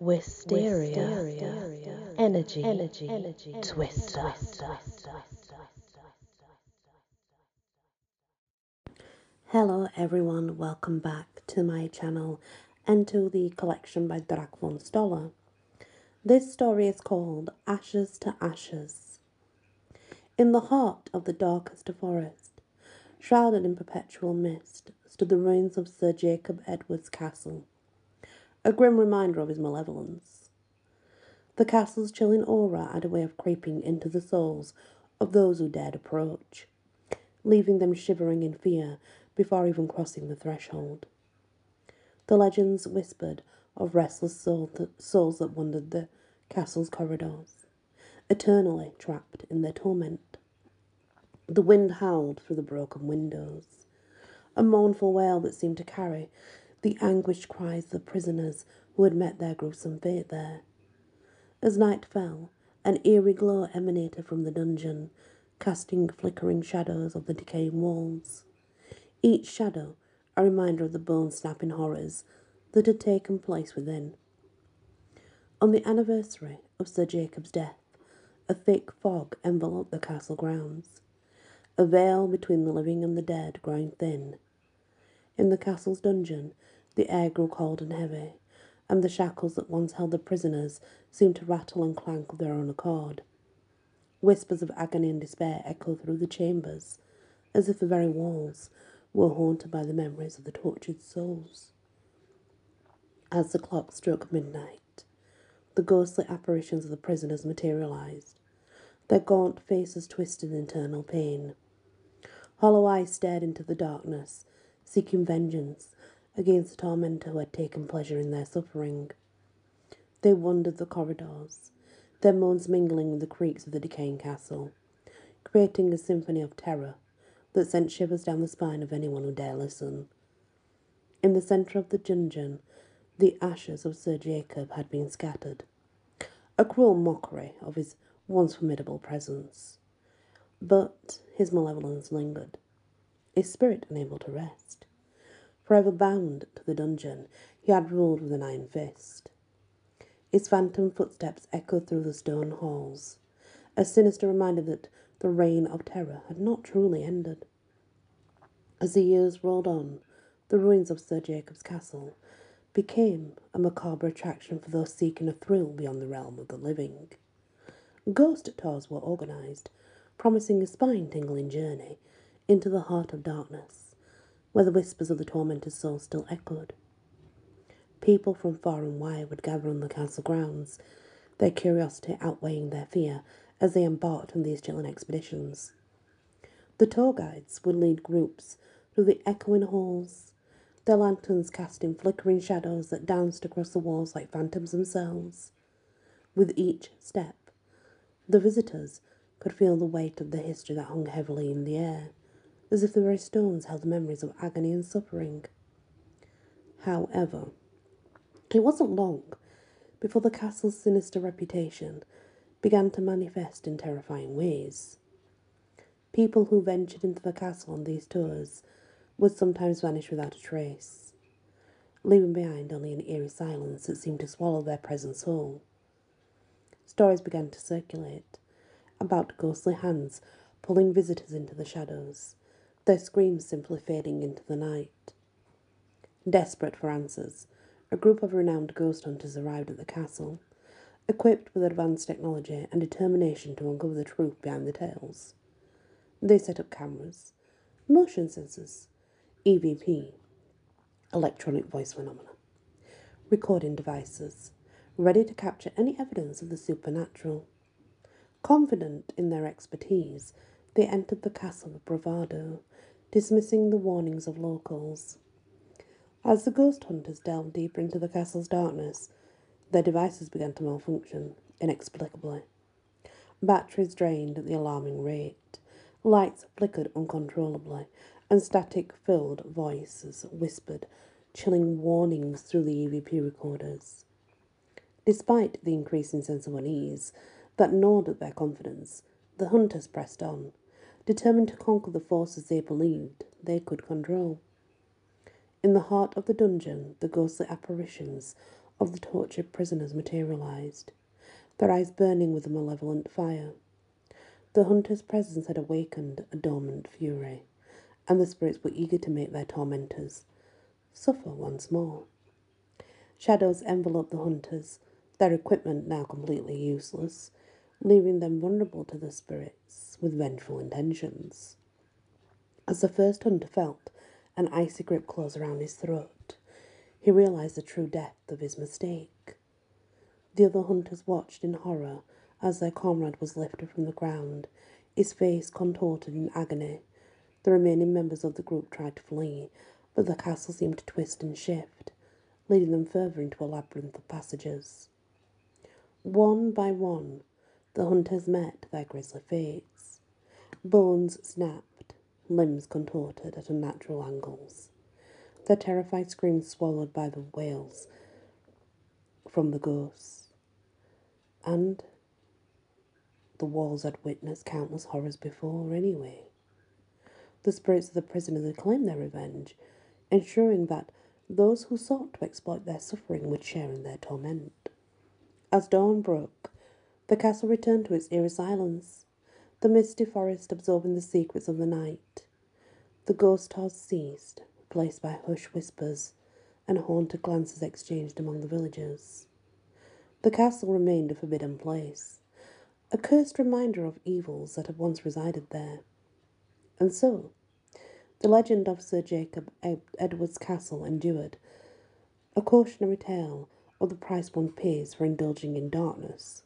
Wysteria, Energy, Energy, Energy, Twister. Hello everyone, welcome back to my channel and to the collection by Drac von Stollor. This story is called Ashes to Ashes. In the heart of the darkest forest, shrouded in perpetual mist, stood the ruins of Sir Jacob Edwards Castle, a grim reminder of his malevolence. The castle's chilling aura had a way of creeping into the souls of those who dared approach, leaving them shivering in fear before even crossing the threshold. The legends whispered of restless soul that, souls that wandered the castle's corridors, eternally trapped in their torment. The wind howled through the broken windows, a mournful wail that seemed to carry the anguished cries of the prisoners who had met their gruesome fate there. As night fell, an eerie glow emanated from the dungeon, casting flickering shadows of the decaying walls. Each shadow a reminder of the bone snapping horrors that had taken place within. On the anniversary of Sir Jacob's death, a thick fog enveloped the castle grounds, a veil between the living and the dead growing thin. In the castle's dungeon, the air grew cold and heavy, and the shackles that once held the prisoners seemed to rattle and clank of their own accord. Whispers of agony and despair echoed through the chambers, as if the very walls were haunted by the memories of the tortured souls. As the clock struck midnight, the ghostly apparitions of the prisoners materialized, their gaunt faces twisted in eternal pain. Hollow eyes stared into the darkness, seeking vengeance against the tormentor who had taken pleasure in their suffering. They wandered the corridors, their moans mingling with the creaks of the decaying castle, creating a symphony of terror that sent shivers down the spine of anyone who dare listen. In the centre of the dungeon, the ashes of Sir Jacob had been scattered, a cruel mockery of his once formidable presence. But his malevolence lingered, his spirit unable to rest. Forever bound to the dungeon, he had ruled with an iron fist. His phantom footsteps echoed through the stone halls, a sinister reminder that the reign of terror had not truly ended. As the years rolled on, the ruins of Sir Jacob's castle became a macabre attraction for those seeking a thrill beyond the realm of the living. Ghost tours were organized, promising a spine tingling journey into the heart of darkness where the whispers of the tormented soul still echoed. People from far and wide would gather on the castle grounds, their curiosity outweighing their fear as they embarked on these chilling expeditions. The tour guides would lead groups through the echoing halls, their lanterns casting flickering shadows that danced across the walls like phantoms themselves. With each step, the visitors could feel the weight of the history that hung heavily in the air as if the very stones held memories of agony and suffering. However, it wasn't long before the castle's sinister reputation began to manifest in terrifying ways. People who ventured into the castle on these tours would sometimes vanish without a trace, leaving behind only an eerie silence that seemed to swallow their presence whole. Stories began to circulate about ghostly hands pulling visitors into the shadows, their screams simply fading into the night. Desperate for answers, a group of renowned ghost hunters arrived at the castle, equipped with advanced technology and determination to uncover the truth behind the tales. They set up cameras, motion sensors, EVP, electronic voice phenomena, recording devices, ready to capture any evidence of the supernatural. Confident in their expertise, they entered the castle with bravado, dismissing the warnings of locals. As the ghost hunters delved deeper into the castle's darkness, their devices began to malfunction inexplicably. Batteries drained at the alarming rate, lights flickered uncontrollably, and static filled voices whispered chilling warnings through the EVP recorders. Despite the increasing sense of unease that gnawed at their confidence, the hunters pressed on, determined to conquer the forces they believed they could control. In the heart of the dungeon, the ghostly apparitions of the tortured prisoners materialized, their eyes burning with a malevolent fire. The hunter's presence had awakened a dormant fury, and the spirits were eager to make their tormentors suffer once more. Shadows enveloped the hunters, their equipment now completely useless, leaving them vulnerable to the spirits with vengeful intentions. As the first hunter felt an icy grip close around his throat, he realized the true depth of his mistake. The other hunters watched in horror as their comrade was lifted from the ground, his face contorted in agony. The remaining members of the group tried to flee, but the castle seemed to twist and shift, leading them further into a labyrinth of passages. One by one, the hunters met their grisly fates. Bones snapped, limbs contorted at unnatural angles. Their terrified screams swallowed by the wails from the ghosts. And the walls had witnessed countless horrors before anyway. The spirits of the prisoners had claimed their revenge, ensuring that those who sought to exploit their suffering would share in their torment. As dawn broke, the castle returned to its eerie silence, the misty forest absorbing the secrets of the night. The ghost toss ceased, replaced by hushed whispers and haunted glances exchanged among the villagers. The castle remained a forbidden place, a cursed reminder of evils that had once resided there. And so, the legend of Sir Jacob Edward's castle endured, a cautionary tale of the price one pays for indulging in darkness.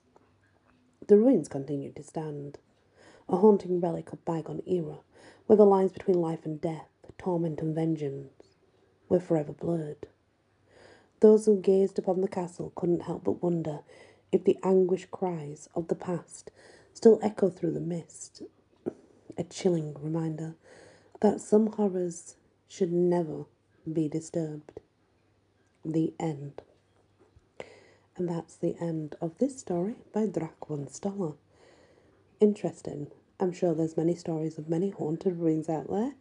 The ruins continued to stand, a haunting relic of bygone era, where the lines between life and death, torment and vengeance, were forever blurred. Those who gazed upon the castle couldn't help but wonder if the anguished cries of the past still echo through the mist. A chilling reminder that some horrors should never be disturbed. The end. And that's the end of this story by Stollor. Interesting. I'm sure there's many stories of many haunted ruins out there.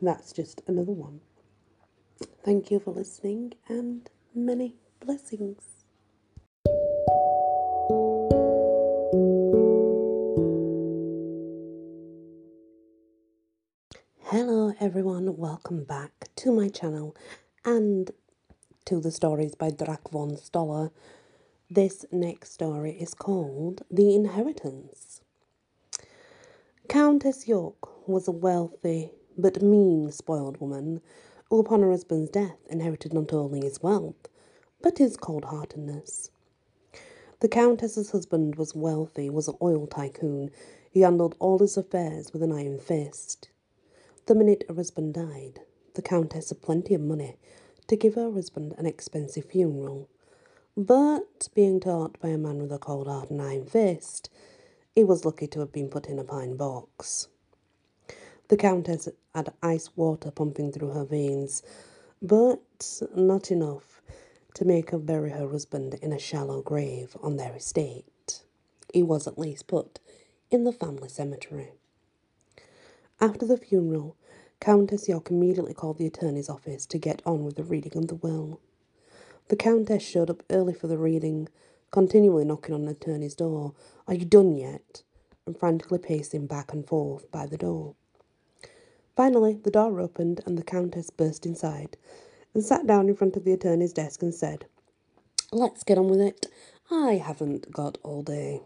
That's just another one. Thank you for listening and many blessings. Hello everyone, welcome back to my channel and to the stories by Drac von Stollor. This next story is called The Inheritance. Countess York was a wealthy but mean spoiled woman who upon her husband's death inherited not only his wealth but his cold heartedness. The Countess's husband was wealthy, was an oil tycoon. He handled all his affairs with an iron fist. The minute her husband died, the Countess had plenty of money to give her husband an expensive funeral. But, being taught by a man with a cold heart and iron fist, he was lucky to have been put in a pine box. The Countess had ice water pumping through her veins, but not enough to make her bury her husband in a shallow grave on their estate. He was at least put in the family cemetery. After the funeral, Countess York immediately called the attorney's office to get on with the reading of the will. The Countess showed up early for the reading, continually knocking on the attorney's door. Are you done yet? And frantically pacing back and forth by the door. Finally, the door opened and the Countess burst inside and sat down in front of the attorney's desk and said, Let's get on with it. I haven't got all day.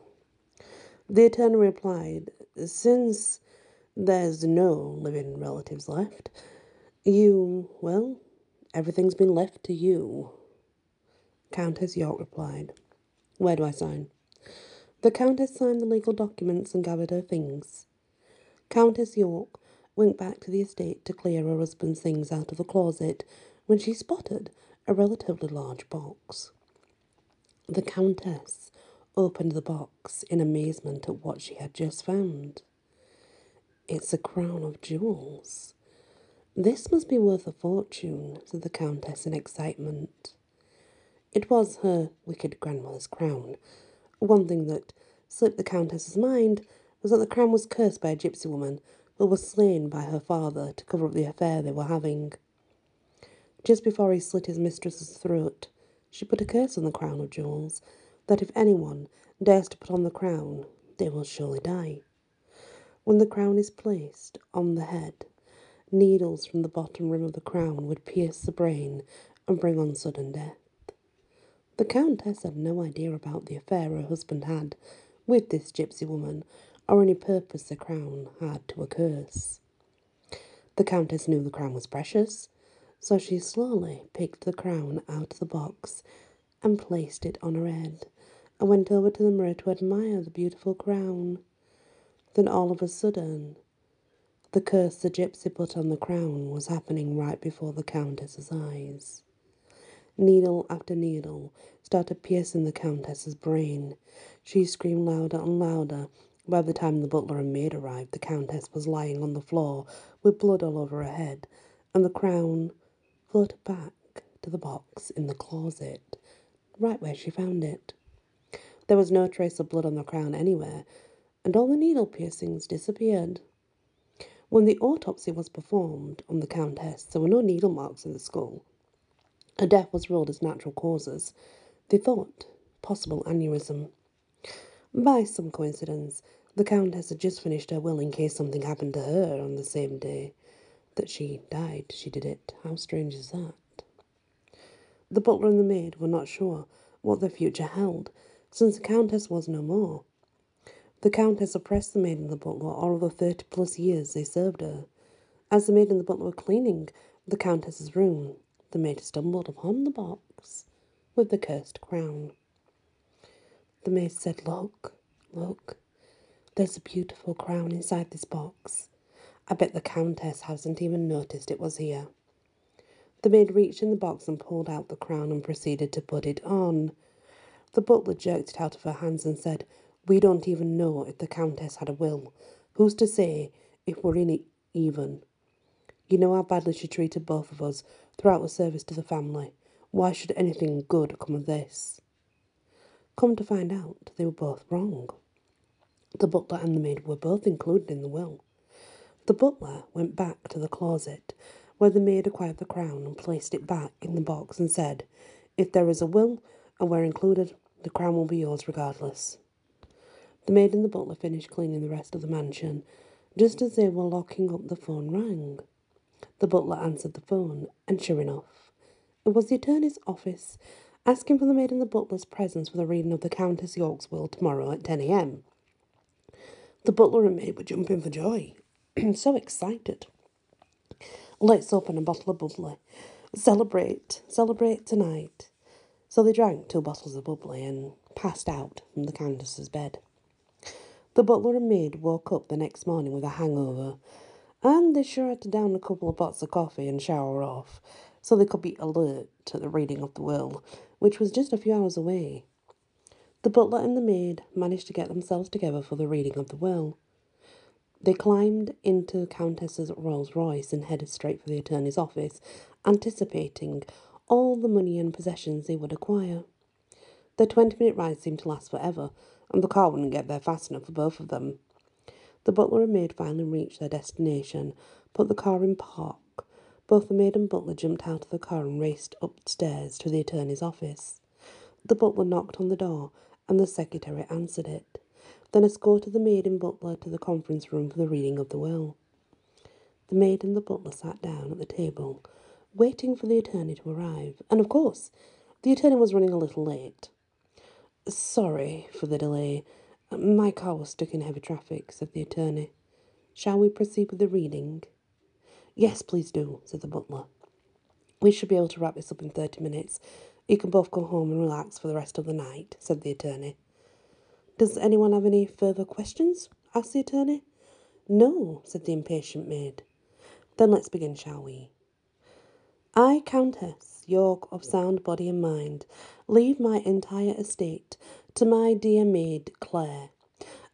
The attorney replied, Since there's no living relatives left. You, well, everything's been left to you. Countess York replied. Where do I sign? The Countess signed the legal documents and gathered her things. Countess York went back to the estate to clear her husband's things out of the closet when she spotted a relatively large box. The Countess opened the box in amazement at what she had just found. It's a crown of jewels. This must be worth a fortune, said the Countess in excitement. It was her wicked grandmother's crown. One thing that slipped the Countess's mind was that the crown was cursed by a gypsy woman who was slain by her father to cover up the affair they were having. Just before he slit his mistress's throat, She put a curse on the crown of jewels, that if anyone dares to put on the crown, they will surely die. When the crown is placed on the head, needles from the bottom rim of the crown would pierce the brain and bring on sudden death. The Countess had no idea about the affair her husband had with this gypsy woman, or any purpose the crown had to a curse. The Countess knew the crown was precious, so she slowly picked the crown out of the box and placed it on her head, and went over to the mirror to admire the beautiful crown. Then all of a sudden, the curse the gypsy put on the crown was happening right before the Countess's eyes. Needle after needle started piercing the Countess's brain. She screamed louder and louder. By the time the butler and maid arrived, the Countess was lying on the floor with blood all over her head, and the crown floated back to the box in the closet, right where she found it. There was no trace of blood on the crown anywhere, and all the needle piercings disappeared. When the autopsy was performed on the Countess, there were no needle marks in the skull. Her death was ruled as natural causes. They thought possible aneurysm. By some coincidence, the Countess had just finished her will in case something happened to her on the same day that she died. She did it. How strange is that? The butler and the maid were not sure what their future held, since the Countess was no more. The Countess oppressed the maid and the butler all the thirty plus years they served her. As the maid and the butler were cleaning the Countess's room, the maid stumbled upon the box with the cursed crown. The maid said, Look, look, there's a beautiful crown inside this box. I bet the Countess hasn't even noticed it was here. The maid reached in the box and pulled out the crown and proceeded to put it on. The butler jerked it out of her hands and said, we don't even know if the Countess had a will. Who's to say if we're in it even? You know how badly she treated both of us throughout the service to the family. Why should anything good come of this? Come to find out, they were both wrong. The butler and the maid were both included in the will. The butler went back to the closet where the maid acquired the crown and placed it back in the box and said, If there is a will and we're included, the crown will be yours regardless. The maid and the butler finished cleaning the rest of the mansion. Just as they were locking up, the phone rang. The butler answered the phone, and sure enough, it was the attorney's office, asking for the maid and the butler's presence for the reading of the Countess York's will tomorrow at 10 a.m. The butler and maid were jumping for joy, so excited. Let's open a bottle of bubbly. Celebrate, celebrate tonight. So they drank two bottles of bubbly and passed out from the Countess's bed. The butler and maid woke up the next morning with a hangover, and they sure had to down a couple of pots of coffee and shower off, so they could be alert to the reading of the will, which was just a few hours away. The butler and the maid managed to get themselves together for the reading of the will. They climbed into the Countess's Rolls Royce and headed straight for the attorney's office, anticipating all the money and possessions they would acquire. Their twenty minute ride seemed to last forever, and the car wouldn't get there fast enough for both of them. The butler and maid finally reached their destination, put the car in park. Both the maid and butler jumped out of the car and raced upstairs to the attorney's office. The butler knocked on the door, and the secretary answered it, then escorted the maid and butler to the conference room for the reading of the will. The maid and the butler sat down at the table, waiting for the attorney to arrive, and of course, the attorney was running a little late. Sorry for the delay. My car was stuck in heavy traffic, said the attorney. Shall we proceed with the reading? Yes, please do, said the butler. We should be able to wrap this up in thirty minutes. You can both go home and relax for the rest of the night, said the attorney. Does anyone have any further questions? asked the attorney. No, said the impatient maid. Then let's begin, shall we? I, Countess York of sound body and mind, leave my entire estate to my dear maid Claire.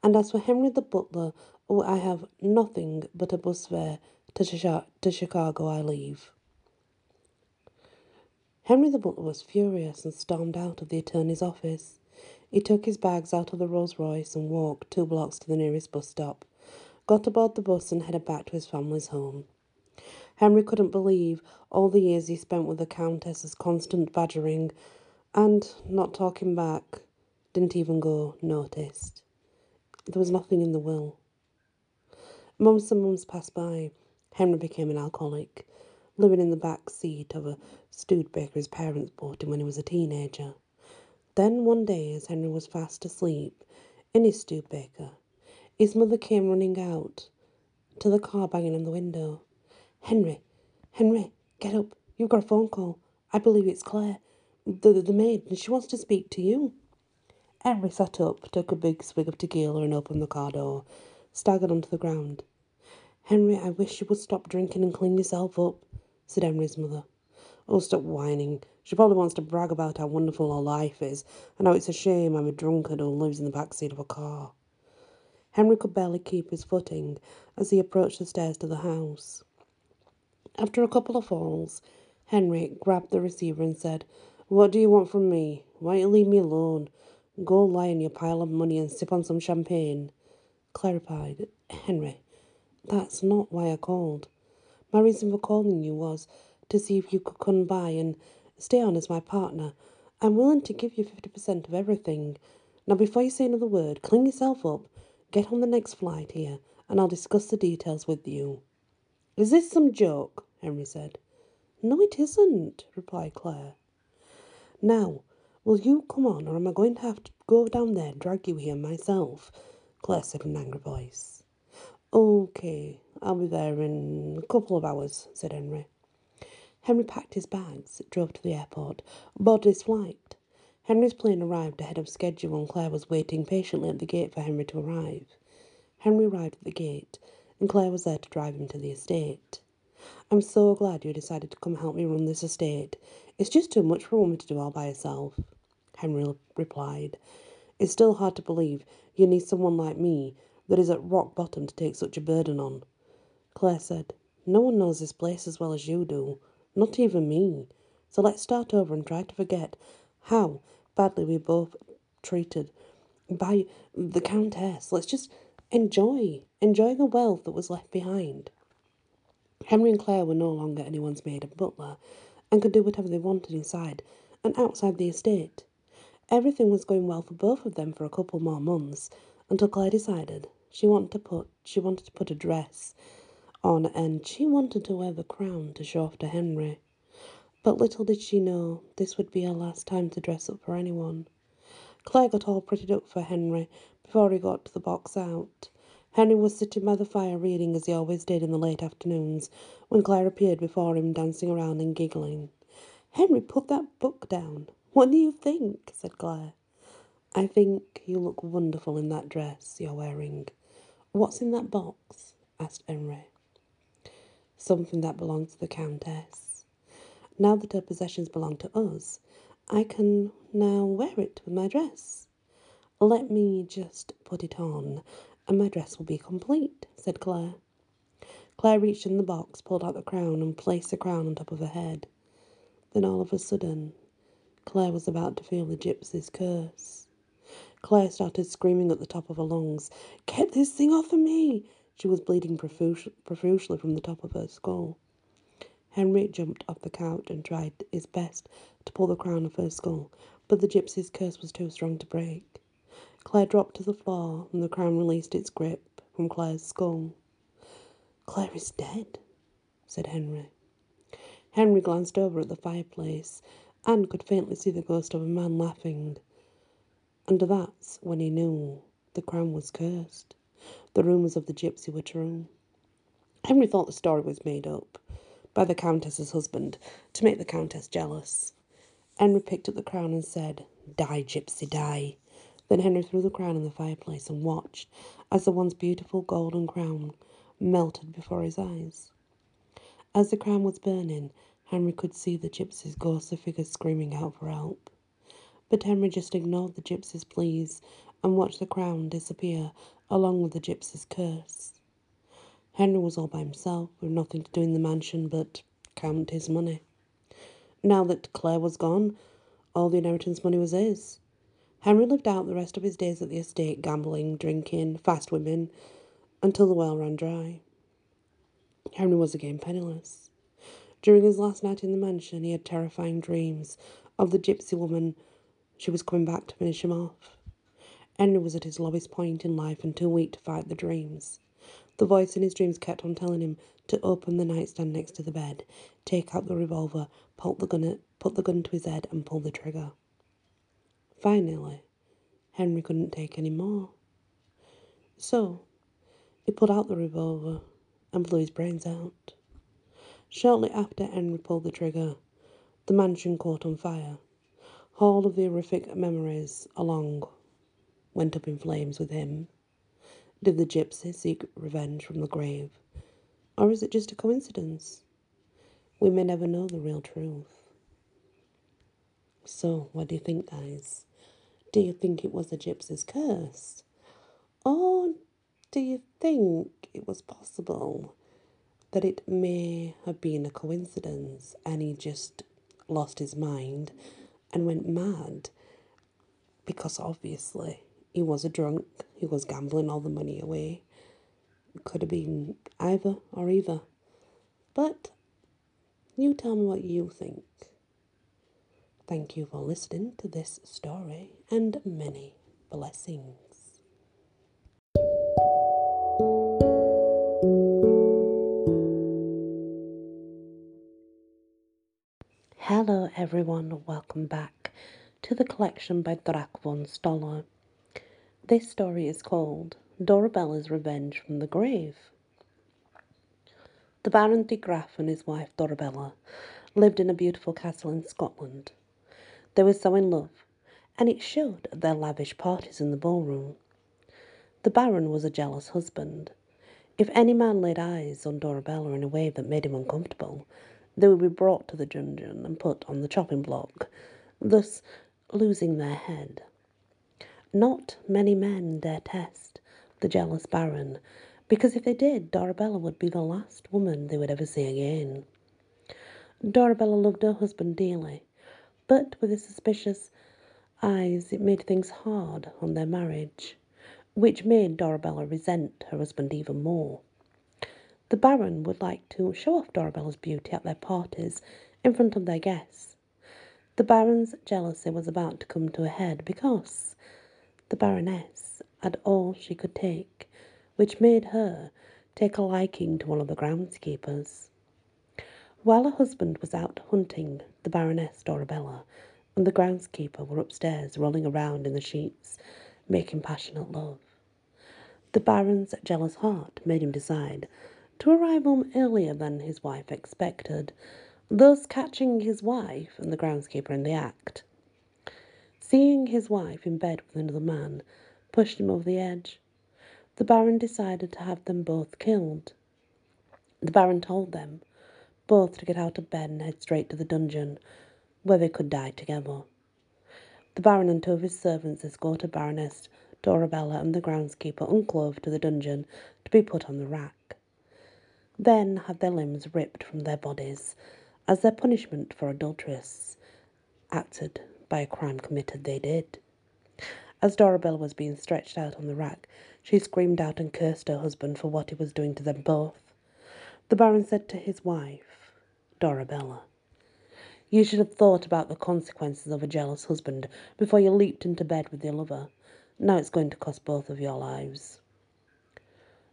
And as for Henry the butler, oh, I have nothing but a bus fare to, to Chicago I leave. Henry the butler was furious and stormed out of the attorney's office. He took his bags out of the Rolls Royce and walked two blocks to the nearest bus stop, got aboard the bus and headed back to his family's home. Henry couldn't believe all the years he spent with the Countess's constant badgering And, not talking back, didn't even go noticed. There was nothing in the will. Months and months passed by. Henry became an alcoholic, living in the back seat of a Studebaker his parents bought him when he was a teenager. Then one day, as Henry was fast asleep in his Studebaker, his mother came running out to the car, banging on the window. Henry, Henry, get up. You've got a phone call. I believe it's Claire, the, the maid, and she wants to speak to you. Henry sat up, took a big swig of tequila, and opened the car door, staggered onto the ground. Henry, I wish you would stop drinking and clean yourself up, said Henry's mother. Oh, stop whining. She probably wants to brag about how wonderful her life is, and how it's a shame I'm a drunkard who lives in the back seat of a car. Henry could barely keep his footing as he approached the stairs to the house. After a couple of falls, Henry grabbed the receiver and said, What do you want from me? Why don't you leave me alone? Go lie in your pile of money and sip on some champagne. Claire replied, Henry, that's not why I called. My reason for calling you was to see if you could come by and stay on as my partner. I'm willing to give you 50% of everything. Now, before you say another word, clean yourself up, get on the next flight here, and I'll discuss the details with you. Is this some joke? Henry said. No, it isn't, replied Claire. Now, will you come on, or am I going to have to go down there and drag you here myself? Claire said in an angry voice. Okay, I'll be there in a couple of hours, said Henry. Henry packed his bags, drove to the airport, boarded his flight. Henry's plane arrived ahead of schedule and Claire was waiting patiently at the gate for Henry to arrive. Henry arrived at the gate and Claire was there to drive him to the estate. I'm so glad you decided to come help me run this estate. It's just too much for a woman to do all by herself. Henry replied. It's still hard to believe you need someone like me that is at rock bottom to take such a burden on. Claire said, No one knows this place as well as you do. Not even me. So let's start over and try to forget how badly we both treated by the Countess. Let's just enjoy, enjoy the wealth that was left behind. Henry and Claire were no longer anyone's maid and butler, and could do whatever they wanted inside and outside the estate. Everything was going well for both of them for a couple more months, until Claire decided she wanted to put she wanted to put a dress on, and she wanted to wear the crown to show off to Henry. But little did she know this would be her last time to dress up for anyone. Claire got all prettied up for Henry before he got the box out. Henry was sitting by the fire reading as he always did in the late afternoons when Claire appeared before him dancing around and giggling. Henry, put that book down. What do you think? said Claire. I think you look wonderful in that dress you're wearing. What's in that box? asked Henry something that belonged to the Countess. Now that her possessions belong to us, I can now wear it with my dress. Let me just put it on, and my dress will be complete, said Claire. Claire reached in the box, pulled out the crown, and placed the crown on top of her head. Then all of a sudden, Claire was about to feel the gypsy's curse. Claire started screaming at the top of her lungs, Get this thing off of me! She was bleeding profusely from the top of her skull. Henry jumped off the couch and tried his best to pull the crown off her skull, but the gypsy's curse was too strong to break. Claire dropped to the floor, and the crown released its grip from Claire's skull. Claire is dead, said Henry. Henry glanced over at the fireplace and could faintly see the ghost of a man laughing. And that's when he knew the crown was cursed. The rumours of the gypsy were true. Henry thought the story was made up by the Countess's husband to make the Countess jealous. Henry picked up the crown and said, Die, gypsy, die. Then Henry threw the crown in the fireplace and watched as the once beautiful golden crown melted before his eyes. As the crown was burning, Henry could see the gypsy's ghostly figure screaming out for help. But Henry just ignored the gypsy's pleas and watched the crown disappear along with the gypsy's curse. Henry was all by himself, with nothing to do in the mansion but count his money. Now that Claire was gone, all the inheritance money was his. Henry lived out the rest of his days at the estate, gambling, drinking, fast women, until the well ran dry. Henry was again penniless. During his last night in the mansion, he had terrifying dreams of the gypsy woman she was coming back to finish him off. Henry was at his lowest point in life and too weak to fight the dreams. The voice in his dreams kept on telling him to open the nightstand next to the bed, take out the revolver, pull the gun, put the gun to his head, and pull the trigger. Finally, Henry couldn't take any more. So, he pulled out the revolver and blew his brains out. Shortly after Henry pulled the trigger, the mansion caught on fire. All of the horrific memories along went up in flames with him. Did the gypsy seek revenge from the grave? Or is it just a coincidence? We may never know the real truth. So, what do you think, guys? Do you think it was the gypsy's curse? Or do you think it was possible that it may have been a coincidence and he just lost his mind and went mad? Because obviously he was a drunk, he was gambling all the money away. It could have been either or either. But you tell me what you think. Thank you for listening to this story and many blessings. Hello, everyone, welcome back to the collection by Drac von Stollor. This story is called Dorabella's Revenge from the Grave. The Baron de Graff and his wife Dorabella lived in a beautiful castle in Scotland. They were so in love, and it showed at their lavish parties in the ballroom. The Baron was a jealous husband. If any man laid eyes on Dorabella in a way that made him uncomfortable, they would be brought to the dungeon and put on the chopping block, thus losing their head. Not many men dare test the jealous Baron, because if they did, Dorabella would be the last woman they would ever see again. Dorabella loved her husband dearly, but with his suspicious eyes it made things hard on their marriage, which made Dorabella resent her husband even more. The Baron would like to show off Dorabella's beauty at their parties in front of their guests. The Baron's jealousy was about to come to a head because the Baroness had all she could take, which made her take a liking to one of the groundskeepers. While her husband was out hunting, the Baroness Dorabella and the groundskeeper were upstairs rolling around in the sheets, making passionate love. The Baron's jealous heart made him decide to arrive home earlier than his wife expected, thus catching his wife and the groundskeeper in the act. Seeing his wife in bed with another man pushed him over the edge. The Baron decided to have them both killed. The Baron told them both to get out of bed and head straight to the dungeon, where they could die together. The Baron and two of his servants escorted Baroness Dorabella and the groundskeeper unclothed to the dungeon to be put on the rack. Then had their limbs ripped from their bodies as their punishment for adulteress acted by a crime committed they did. As Dorabella was being stretched out on the rack, she screamed out and cursed her husband for what he was doing to them both. The Baron said to his wife, Dorabella, you should have thought about the consequences of a jealous husband before you leaped into bed with your lover. Now it's going to cost both of your lives.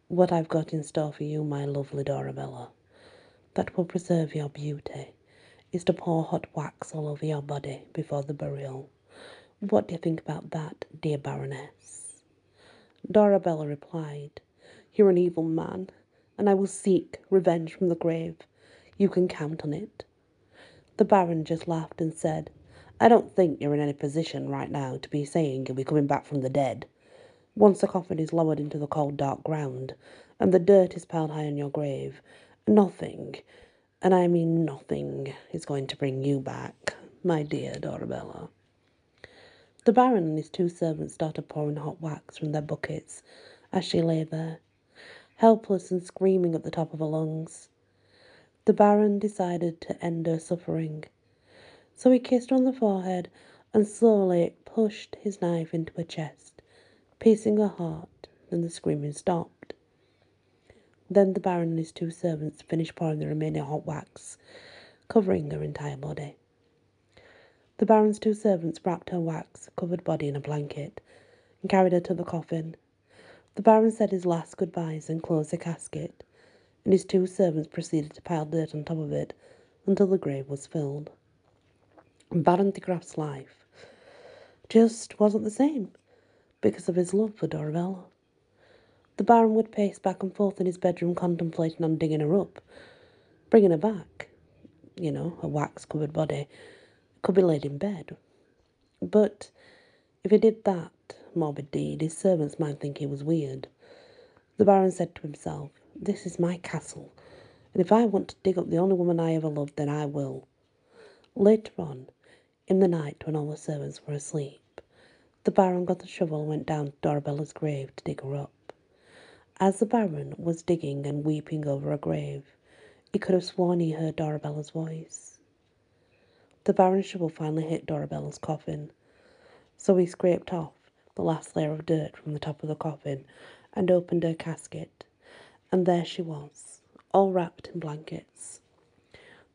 What I've got in store for you, my lovely Dorabella, that will preserve your beauty is to pour hot wax all over your body before the burial. What do you think about that, dear Baroness? Dorabella replied, You're an evil man, and I will seek revenge from the grave. You can count on it. The Baron just laughed and said, I don't think you're in any position right now to be saying you'll be coming back from the dead. Once the coffin is lowered into the cold, dark ground, and the dirt is piled high on your grave, nothing, and I mean nothing, is going to bring you back, my dear Dorabella. The Baron and his two servants started pouring hot wax from their buckets as she lay there, helpless and screaming at the top of her lungs. The Baron decided to end her suffering, so he kissed her on the forehead and slowly pushed his knife into her chest, piercing her heart, and the screaming stopped. Then the Baron and his two servants finished pouring the remaining hot wax, covering her entire body. The Baron's two servants wrapped her wax covered body in a blanket and carried her to the coffin. The Baron said his last goodbyes and closed the casket, and his two servants proceeded to pile dirt on top of it until the grave was filled. Baron de Graaf's life just wasn't the same because of his love for Dorabella. The Baron would pace back and forth in his bedroom contemplating on digging her up, bringing her back. You know, a wax covered body could be laid in bed. But if he did that morbid deed, his servants might think he was weird. The Baron said to himself, This is my castle, and if I want to dig up the only woman I ever loved, then I will. Later on, in the night when all the servants were asleep, the Baron got the shovel and went down to Dorabella's grave to dig her up. As the Baron was digging and weeping over her grave, he could have sworn he heard Dorabella's voice. The Baron's shovel finally hit Dorabella's coffin, so he scraped off the last layer of dirt from the top of the coffin and opened her casket, and there she was, all wrapped in blankets.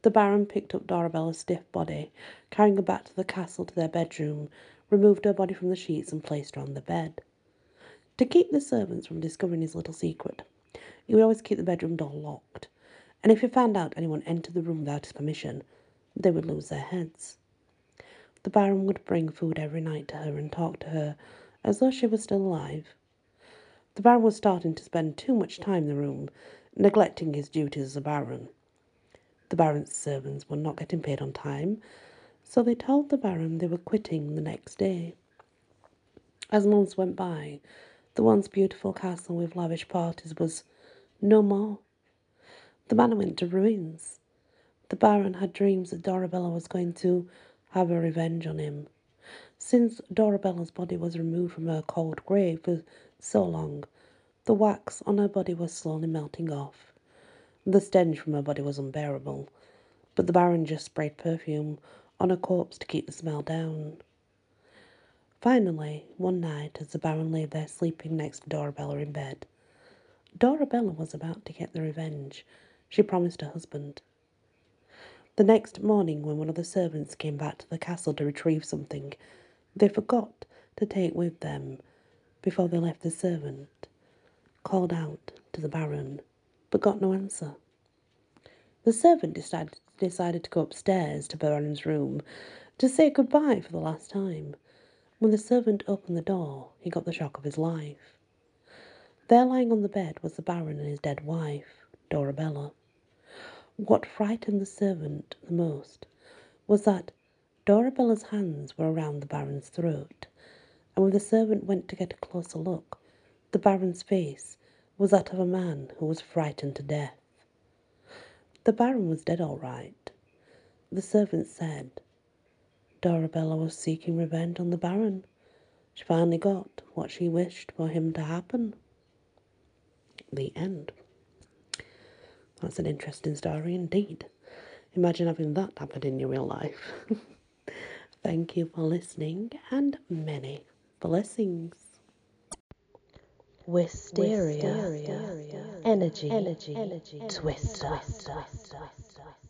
The Baron picked up Dorabella's stiff body, carrying her back to the castle to their bedroom, removed her body from the sheets, and placed her on the bed. To keep the servants from discovering his little secret, he would always keep the bedroom door locked, and if he found out anyone entered the room without his permission, they would lose their heads. The Baron would bring food every night to her and talk to her as though she was still alive. The Baron was starting to spend too much time in the room, neglecting his duties as a Baron. The Baron's servants were not getting paid on time, so they told the Baron they were quitting the next day. As months went by, the once beautiful castle with lavish parties was no more. The manor went to ruins. The Baron had dreams that Dorabella was going to have a revenge on him. Since Dorabella's body was removed from her cold grave for so long, the wax on her body was slowly melting off. The stench from her body was unbearable, but the Baron just sprayed perfume on her corpse to keep the smell down. Finally, one night, as the Baron lay there sleeping next to Dorabella in bed, Dorabella was about to get the revenge she promised her husband. The next morning, when one of the servants came back to the castle to retrieve something they forgot to take with them before they left the servant, called out to the Baron, but got no answer. The servant decided, decided to go upstairs to Baron's room to say goodbye for the last time. When the servant opened the door, he got the shock of his life. There lying on the bed was the Baron and his dead wife, Dorabella. What frightened the servant the most was that Dorabella's hands were around the Baron's throat, and when the servant went to get a closer look, the Baron's face was that of a man who was frightened to death. The Baron was dead all right. The servant said Dorabella was seeking revenge on the Baron. She finally got what she wished for him to happen. The end. That's an interesting story indeed. Imagine having that happen in your real life. Thank you for listening and many blessings. Wysteria, Wysteria. Energy, energy, energy, twister. twister. twister.